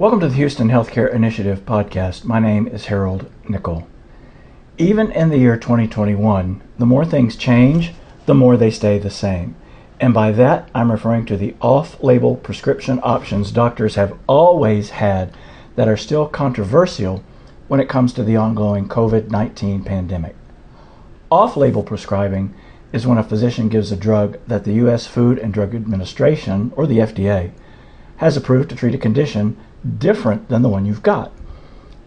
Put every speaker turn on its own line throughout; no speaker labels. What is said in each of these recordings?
Welcome to the Houston Healthcare Initiative podcast. My name is Harold Nickel. Even in the year 2021, the more things change, the more they stay the same. And by that, I'm referring to the off label prescription options doctors have always had that are still controversial when it comes to the ongoing COVID 19 pandemic. Off label prescribing is when a physician gives a drug that the U.S. Food and Drug Administration, or the FDA, has approved to treat a condition different than the one you've got.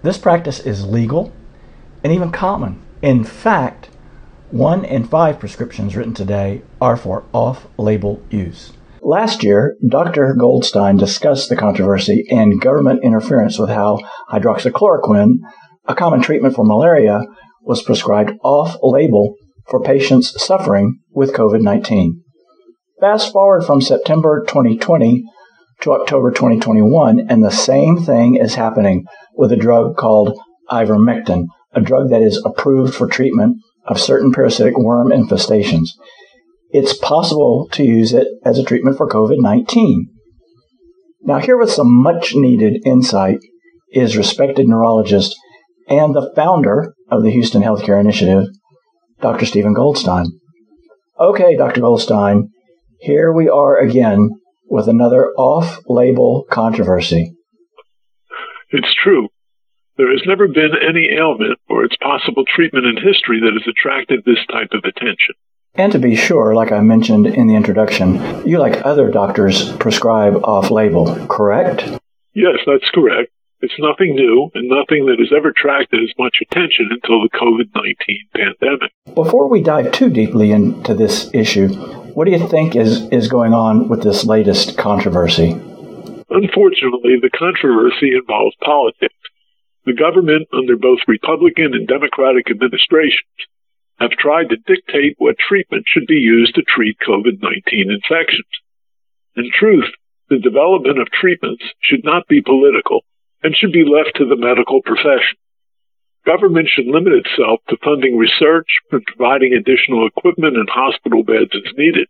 This practice is legal and even common. In fact, one in five prescriptions written today are for off label use. Last year, Dr. Goldstein discussed the controversy and government interference with how hydroxychloroquine, a common treatment for malaria, was prescribed off label for patients suffering with COVID 19. Fast forward from September 2020 to October 2021, and the same thing is happening with a drug called ivermectin, a drug that is approved for treatment of certain parasitic worm infestations. It's possible to use it as a treatment for COVID 19. Now, here with some much needed insight is respected neurologist and the founder of the Houston Healthcare Initiative, Dr. Steven Goldstein. Okay, Dr. Goldstein, here we are again with another off label controversy.
It's true. There has never been any ailment or its possible treatment in history that has attracted this type of attention.
And to be sure, like I mentioned in the introduction, you, like other doctors, prescribe off label, correct?
Yes, that's correct. It's nothing new and nothing that has ever attracted as much attention until the COVID 19 pandemic.
Before we dive too deeply into this issue, what do you think is, is going on with this latest controversy?
Unfortunately, the controversy involves politics. The government, under both Republican and Democratic administrations, have tried to dictate what treatment should be used to treat COVID 19 infections. In truth, the development of treatments should not be political and should be left to the medical profession. Government should limit itself to funding research and providing additional equipment and hospital beds as needed.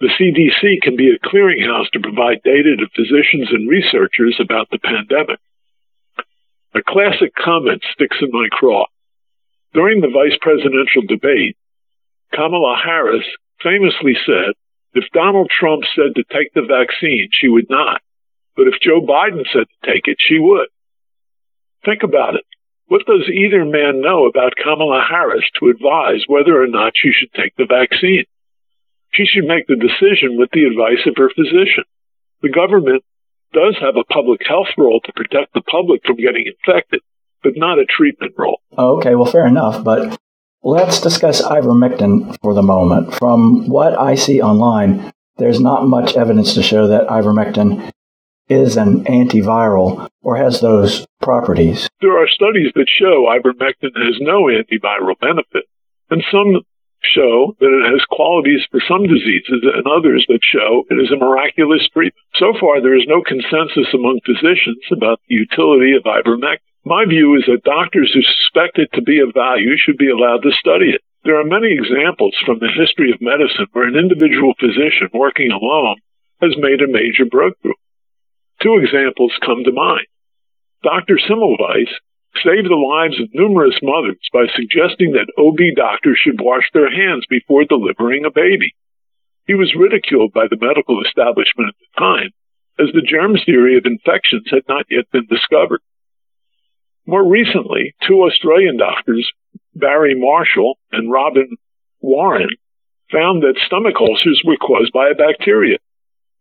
The CDC can be a clearinghouse to provide data to physicians and researchers about the pandemic. A classic comment sticks in my craw. During the vice presidential debate, Kamala Harris famously said, if Donald Trump said to take the vaccine, she would not. But if Joe Biden said to take it, she would. Think about it. What does either man know about Kamala Harris to advise whether or not she should take the vaccine? She should make the decision with the advice of her physician. The government does have a public health role to protect the public from getting infected, but not a treatment role.
Okay, well, fair enough. But let's discuss ivermectin for the moment. From what I see online, there's not much evidence to show that ivermectin is an antiviral or has those properties.
There are studies that show ivermectin has no antiviral benefit, and some show that it has qualities for some diseases and others that show it is a miraculous treatment. So far, there is no consensus among physicians about the utility of ivermectin. My view is that doctors who suspect it to be of value should be allowed to study it. There are many examples from the history of medicine where an individual physician working alone has made a major breakthrough. Two examples come to mind. Dr. Semmelweis saved the lives of numerous mothers by suggesting that OB doctors should wash their hands before delivering a baby. He was ridiculed by the medical establishment at the time, as the germ theory of infections had not yet been discovered. More recently, two Australian doctors, Barry Marshall and Robin Warren, found that stomach ulcers were caused by a bacteria.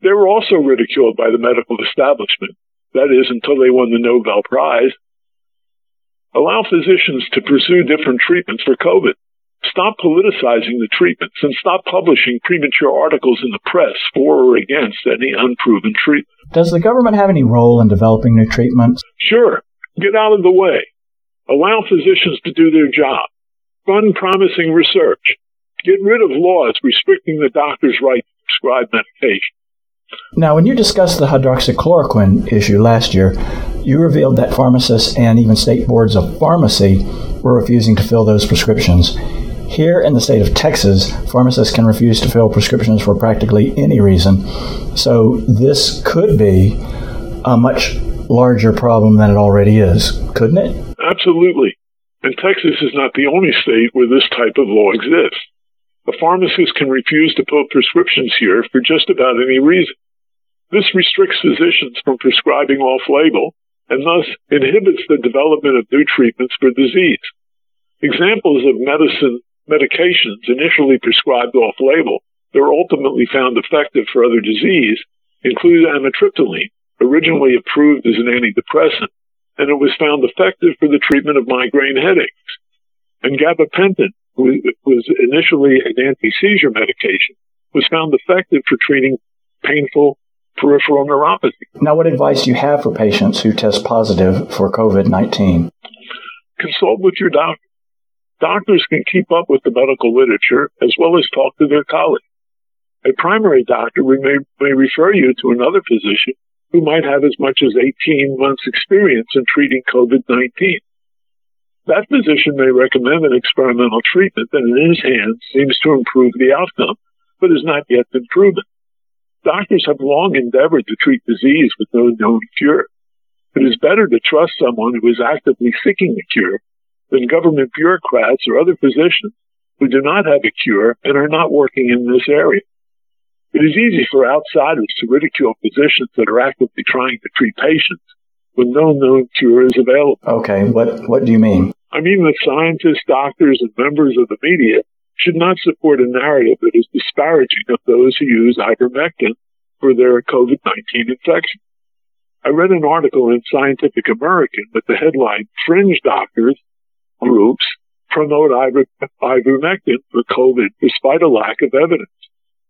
They were also ridiculed by the medical establishment, that is, until they won the Nobel Prize Allow physicians to pursue different treatments for COVID. Stop politicizing the treatments and stop publishing premature articles in the press for or against any unproven treatment.
Does the government have any role in developing new treatments?
Sure. Get out of the way. Allow physicians to do their job. Fund promising research. Get rid of laws restricting the doctor's right to prescribe medication.
Now, when you discussed the hydroxychloroquine issue last year, you revealed that pharmacists and even state boards of pharmacy were refusing to fill those prescriptions. Here in the state of Texas, pharmacists can refuse to fill prescriptions for practically any reason. So this could be a much larger problem than it already is, couldn't it?
Absolutely. And Texas is not the only state where this type of law exists. A pharmacist can refuse to fill prescriptions here for just about any reason. This restricts physicians from prescribing off label and thus inhibits the development of new treatments for disease. Examples of medicine medications initially prescribed off label that were ultimately found effective for other disease include amitriptyline, originally approved as an antidepressant, and it was found effective for the treatment of migraine headaches. And gabapentin, which was initially an anti-seizure medication, was found effective for treating painful peripheral neuropathy.
Now, what advice do you have for patients who test positive for COVID 19?
Consult with your doctor. Doctors can keep up with the medical literature as well as talk to their colleagues. A primary doctor may, may refer you to another physician who might have as much as 18 months experience in treating COVID-19. That physician may recommend an experimental treatment that in his hands seems to improve the outcome, but has not yet been proven. Doctors have long endeavored to treat disease with no known cure. It is better to trust someone who is actively seeking a cure than government bureaucrats or other physicians who do not have a cure and are not working in this area. It is easy for outsiders to ridicule physicians that are actively trying to treat patients when no known cure is available.
Okay, what, what do you mean?
I mean that scientists, doctors, and members of the media should not support a narrative that is disparaging of those who use ivermectin for their COVID-19 infection. I read an article in Scientific American with the headline Fringe Doctors Groups Promote Ivermectin for COVID despite a lack of evidence.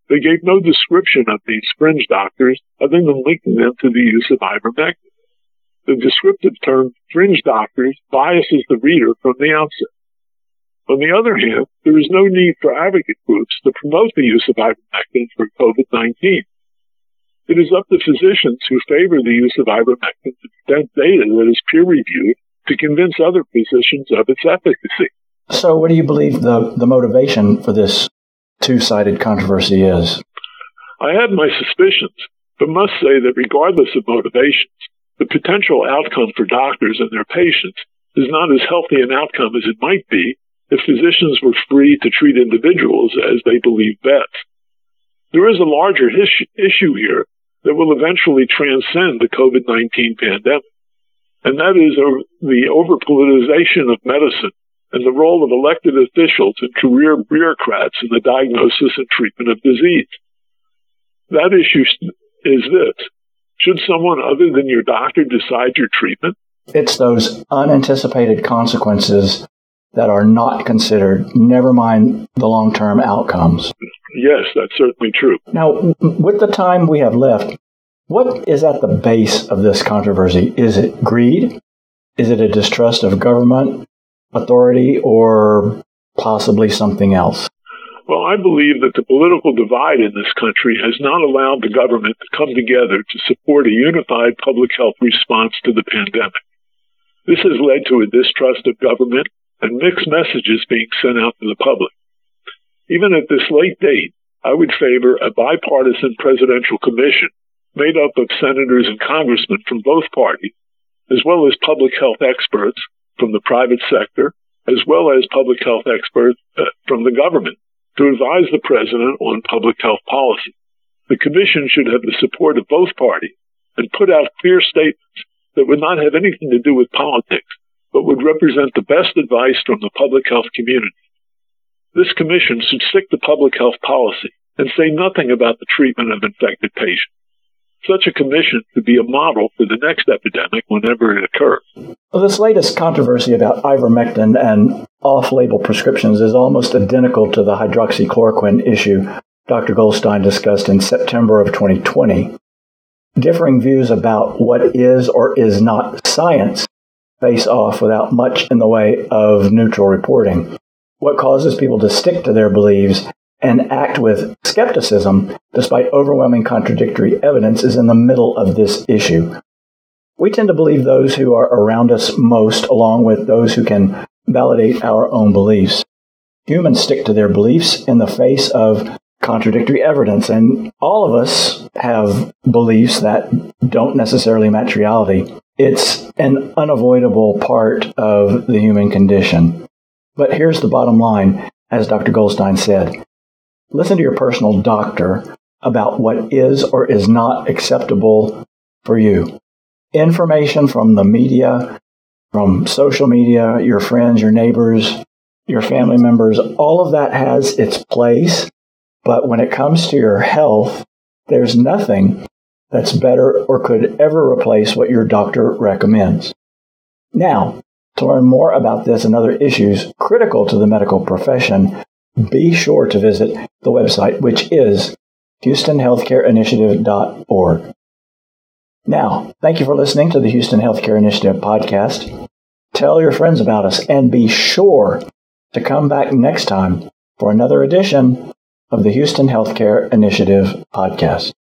They gave no description of these fringe doctors other than linking them to the use of ivermectin. The descriptive term fringe doctors biases the reader from the outset. On the other hand, there is no need for advocate groups to promote the use of ivermectin for COVID-19. It is up to physicians who favor the use of ivermectin to present data that is peer-reviewed to convince other physicians of its efficacy.
So, what do you believe the, the motivation for this two-sided controversy is?
I have my suspicions, but must say that regardless of motivations, the potential outcome for doctors and their patients is not as healthy an outcome as it might be if physicians were free to treat individuals as they believe best. There is a larger his- issue here that will eventually transcend the COVID-19 pandemic, and that is the over-politicization of medicine and the role of elected officials and career bureaucrats in the diagnosis and treatment of disease. That issue is this. Should someone other than your doctor decide your treatment?
It's those unanticipated consequences that are not considered, never mind the long term outcomes.
Yes, that's certainly true.
Now, with the time we have left, what is at the base of this controversy? Is it greed? Is it a distrust of government, authority, or possibly something else?
Well, I believe that the political divide in this country has not allowed the government to come together to support a unified public health response to the pandemic. This has led to a distrust of government and mixed messages being sent out to the public. Even at this late date, I would favor a bipartisan presidential commission made up of senators and congressmen from both parties, as well as public health experts from the private sector, as well as public health experts uh, from the government to advise the president on public health policy. The commission should have the support of both parties and put out clear statements that would not have anything to do with politics, but would represent the best advice from the public health community. This commission should stick to public health policy and say nothing about the treatment of infected patients. Such a commission could be a model for the next epidemic whenever it occurs.
Well, this latest controversy about ivermectin and off label prescriptions is almost identical to the hydroxychloroquine issue Dr. Goldstein discussed in September of 2020. Differing views about what is or is not science face off without much in the way of neutral reporting. What causes people to stick to their beliefs and act with skepticism despite overwhelming contradictory evidence is in the middle of this issue. We tend to believe those who are around us most, along with those who can validate our own beliefs. Humans stick to their beliefs in the face of contradictory evidence, and all of us have beliefs that don't necessarily match reality. It's an unavoidable part of the human condition. But here's the bottom line, as Dr. Goldstein said. Listen to your personal doctor about what is or is not acceptable for you. Information from the media, from social media, your friends, your neighbors, your family members, all of that has its place. But when it comes to your health, there's nothing that's better or could ever replace what your doctor recommends. Now, to learn more about this and other issues critical to the medical profession, be sure to visit the website, which is HoustonHealthcareInitiative.org. Now, thank you for listening to the Houston Healthcare Initiative podcast. Tell your friends about us and be sure to come back next time for another edition of the Houston Healthcare Initiative podcast.